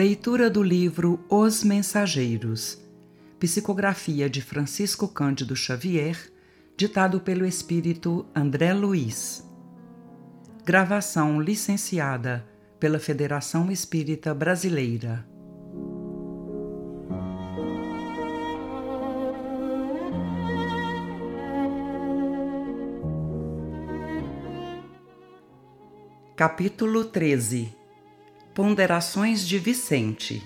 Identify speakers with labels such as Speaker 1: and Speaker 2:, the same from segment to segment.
Speaker 1: Leitura do livro Os Mensageiros. Psicografia de Francisco Cândido Xavier, ditado pelo espírito André Luiz. Gravação licenciada pela Federação Espírita Brasileira. Capítulo 13 Ponderações de Vicente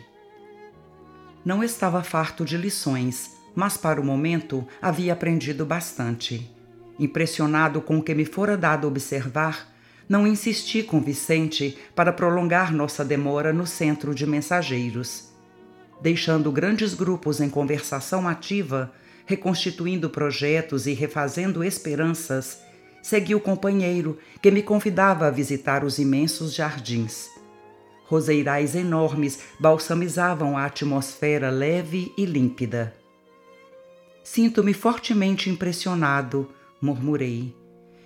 Speaker 1: Não estava farto de lições, mas para o momento havia aprendido bastante. Impressionado com o que me fora dado observar, não insisti com Vicente para prolongar nossa demora no centro de mensageiros. Deixando grandes grupos em conversação ativa, reconstituindo projetos e refazendo esperanças, segui o companheiro que me convidava a visitar os imensos jardins. Roseirais enormes balsamizavam a atmosfera leve e límpida. Sinto-me fortemente impressionado, murmurei.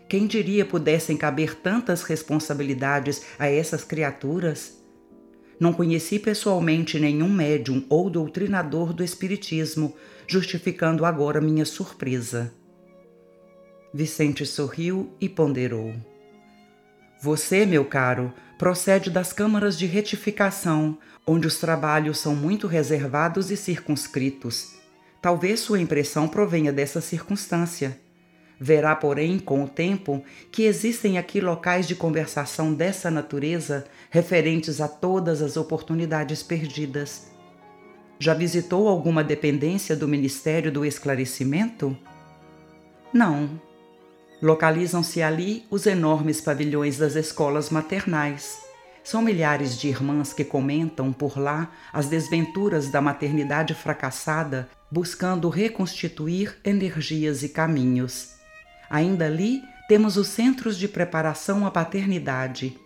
Speaker 1: Quem diria pudessem caber tantas responsabilidades a essas criaturas? Não conheci pessoalmente nenhum médium ou doutrinador do Espiritismo, justificando agora minha surpresa. Vicente sorriu e ponderou. Você, meu caro, procede das câmaras de retificação, onde os trabalhos são muito reservados e circunscritos. Talvez sua impressão provenha dessa circunstância. Verá, porém, com o tempo, que existem aqui locais de conversação dessa natureza referentes a todas as oportunidades perdidas. Já visitou alguma dependência do Ministério do Esclarecimento? Não, Localizam-se ali os enormes pavilhões das escolas maternais. São milhares de irmãs que comentam por lá as desventuras da maternidade fracassada, buscando reconstituir energias e caminhos. Ainda ali temos os centros de preparação à paternidade.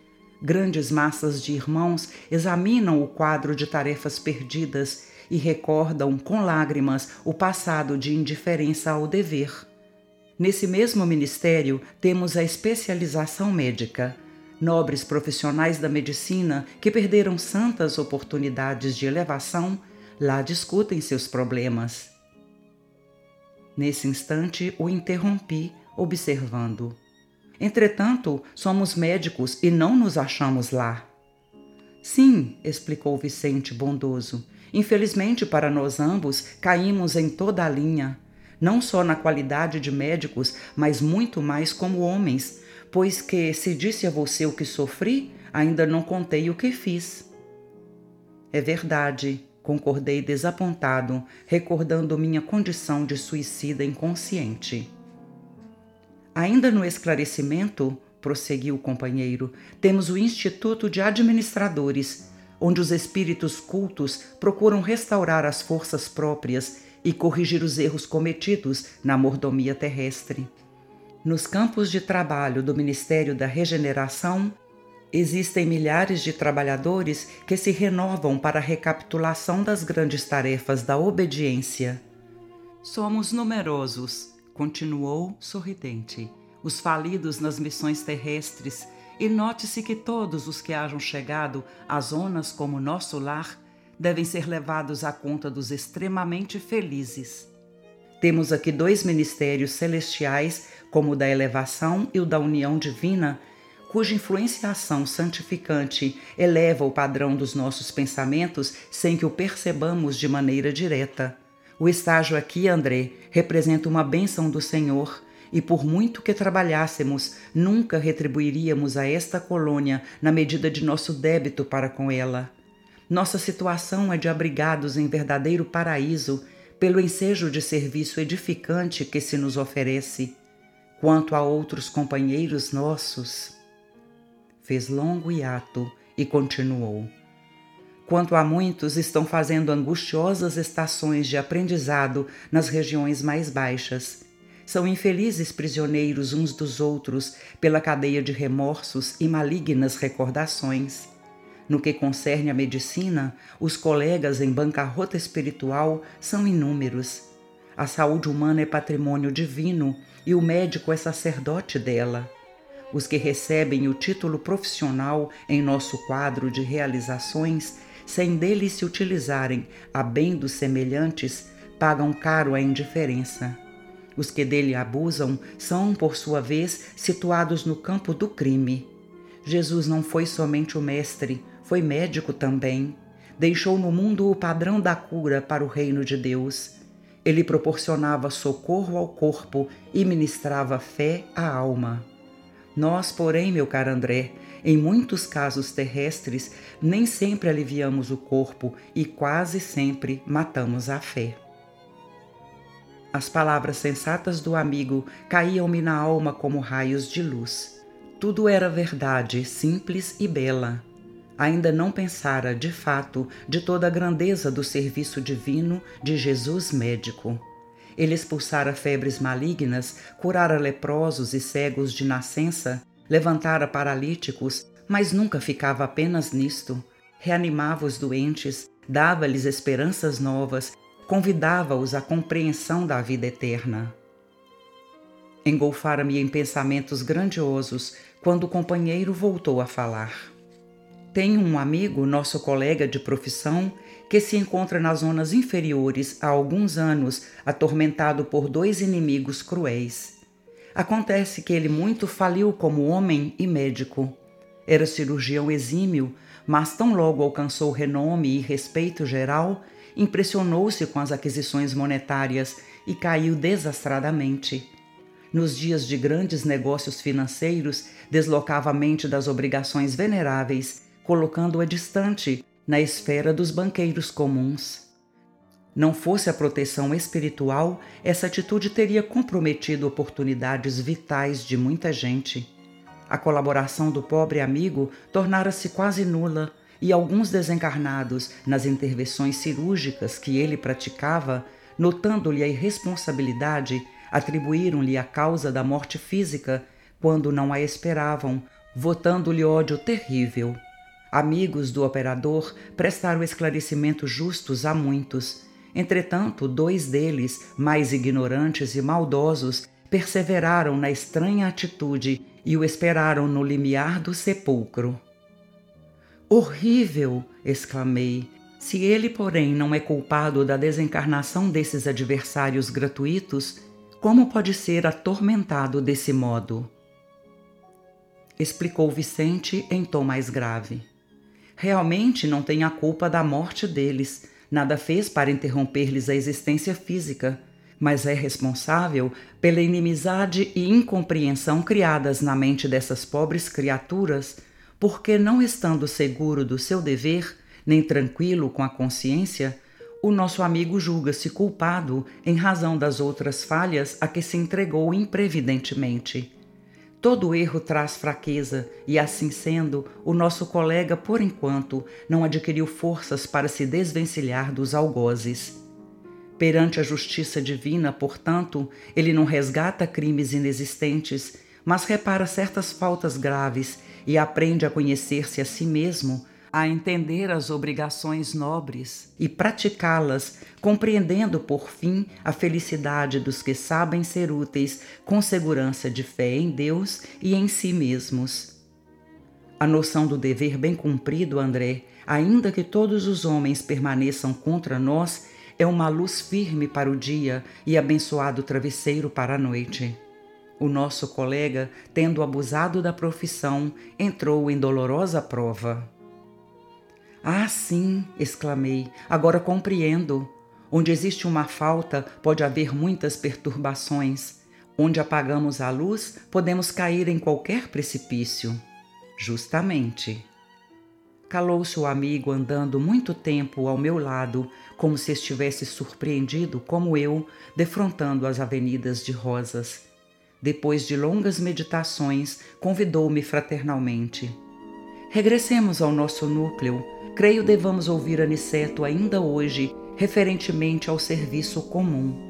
Speaker 1: Grandes massas de irmãos examinam o quadro de tarefas perdidas e recordam com lágrimas o passado de indiferença ao dever. Nesse mesmo ministério, temos a especialização médica. Nobres profissionais da medicina que perderam santas oportunidades de elevação, lá discutem seus problemas. Nesse instante, o interrompi, observando. Entretanto, somos médicos e não nos achamos lá. Sim, explicou Vicente bondoso. Infelizmente para nós ambos, caímos em toda a linha não só na qualidade de médicos, mas muito mais como homens, pois que se disse a você o que sofri, ainda não contei o que fiz. É verdade, concordei desapontado, recordando minha condição de suicida inconsciente. Ainda no esclarecimento, prosseguiu o companheiro, temos o Instituto de Administradores, onde os espíritos cultos procuram restaurar as forças próprias e corrigir os erros cometidos na mordomia terrestre. Nos campos de trabalho do Ministério da Regeneração, existem milhares de trabalhadores que se renovam para a recapitulação das grandes tarefas da obediência. Somos numerosos, continuou sorridente, os falidos nas missões terrestres, e note-se que todos os que hajam chegado a zonas como nosso lar devem ser levados à conta dos extremamente felizes. Temos aqui dois ministérios celestiais, como o da elevação e o da união divina, cuja influenciação santificante eleva o padrão dos nossos pensamentos sem que o percebamos de maneira direta. O estágio aqui, André, representa uma bênção do Senhor, e por muito que trabalhássemos, nunca retribuiríamos a esta colônia na medida de nosso débito para com ela. Nossa situação é de abrigados em verdadeiro paraíso pelo ensejo de serviço edificante que se nos oferece. Quanto a outros companheiros nossos, fez longo hiato e continuou. Quanto a muitos estão fazendo angustiosas estações de aprendizado nas regiões mais baixas, são infelizes prisioneiros uns dos outros pela cadeia de remorsos e malignas recordações. No que concerne à medicina, os colegas em bancarrota espiritual são inúmeros. A saúde humana é patrimônio divino e o médico é sacerdote dela. Os que recebem o título profissional em nosso quadro de realizações sem dele se utilizarem a bem dos semelhantes, pagam caro a indiferença. Os que dele abusam são, por sua vez, situados no campo do crime. Jesus não foi somente o mestre, foi médico também. Deixou no mundo o padrão da cura para o reino de Deus. Ele proporcionava socorro ao corpo e ministrava fé à alma. Nós, porém, meu caro André, em muitos casos terrestres, nem sempre aliviamos o corpo e quase sempre matamos a fé. As palavras sensatas do amigo caíam-me na alma como raios de luz. Tudo era verdade, simples e bela. Ainda não pensara, de fato, de toda a grandeza do serviço divino de Jesus médico. Ele expulsara febres malignas, curara leprosos e cegos de nascença, levantara paralíticos, mas nunca ficava apenas nisto. Reanimava os doentes, dava-lhes esperanças novas convidava-os à compreensão da vida eterna. Engolfara-me em pensamentos grandiosos quando o companheiro voltou a falar. Tenho um amigo, nosso colega de profissão, que se encontra nas zonas inferiores há alguns anos, atormentado por dois inimigos cruéis. Acontece que ele muito faliu como homem e médico. Era cirurgião exímio, mas tão logo alcançou renome e respeito geral impressionou-se com as aquisições monetárias e caiu desastradamente. Nos dias de grandes negócios financeiros, deslocava a mente das obrigações veneráveis, colocando-a distante na esfera dos banqueiros comuns. Não fosse a proteção espiritual, essa atitude teria comprometido oportunidades vitais de muita gente. A colaboração do pobre amigo tornara-se quase nula e alguns desencarnados, nas intervenções cirúrgicas que ele praticava, notando-lhe a irresponsabilidade, atribuíram-lhe a causa da morte física quando não a esperavam, votando-lhe ódio terrível. Amigos do operador prestaram esclarecimentos justos a muitos. Entretanto, dois deles, mais ignorantes e maldosos, perseveraram na estranha atitude e o esperaram no limiar do sepulcro. Horrível! exclamei. Se ele, porém, não é culpado da desencarnação desses adversários gratuitos, como pode ser atormentado desse modo? Explicou Vicente em tom mais grave. Realmente não tem a culpa da morte deles, nada fez para interromper-lhes a existência física, mas é responsável pela inimizade e incompreensão criadas na mente dessas pobres criaturas porque, não estando seguro do seu dever, nem tranquilo com a consciência, o nosso amigo julga-se culpado em razão das outras falhas a que se entregou imprevidentemente. Todo erro traz fraqueza, e assim sendo, o nosso colega, por enquanto, não adquiriu forças para se desvencilhar dos algozes. Perante a justiça divina, portanto, ele não resgata crimes inexistentes, mas repara certas faltas graves e aprende a conhecer-se a si mesmo, a entender as obrigações nobres e praticá-las, compreendendo por fim a felicidade dos que sabem ser úteis com segurança de fé em Deus e em si mesmos. A noção do dever bem cumprido, André, ainda que todos os homens permaneçam contra nós, é uma luz firme para o dia e abençoado travesseiro para a noite. O nosso colega, tendo abusado da profissão, entrou em dolorosa prova. Ah, sim, exclamei, agora compreendo. Onde existe uma falta, pode haver muitas perturbações. Onde apagamos a luz, podemos cair em qualquer precipício. Justamente. Calou-se o amigo andando muito tempo ao meu lado, como se estivesse surpreendido, como eu, defrontando as avenidas de rosas. Depois de longas meditações, convidou-me fraternalmente. Regressemos ao nosso núcleo. Creio devamos ouvir Aniceto ainda hoje, referentemente ao serviço comum.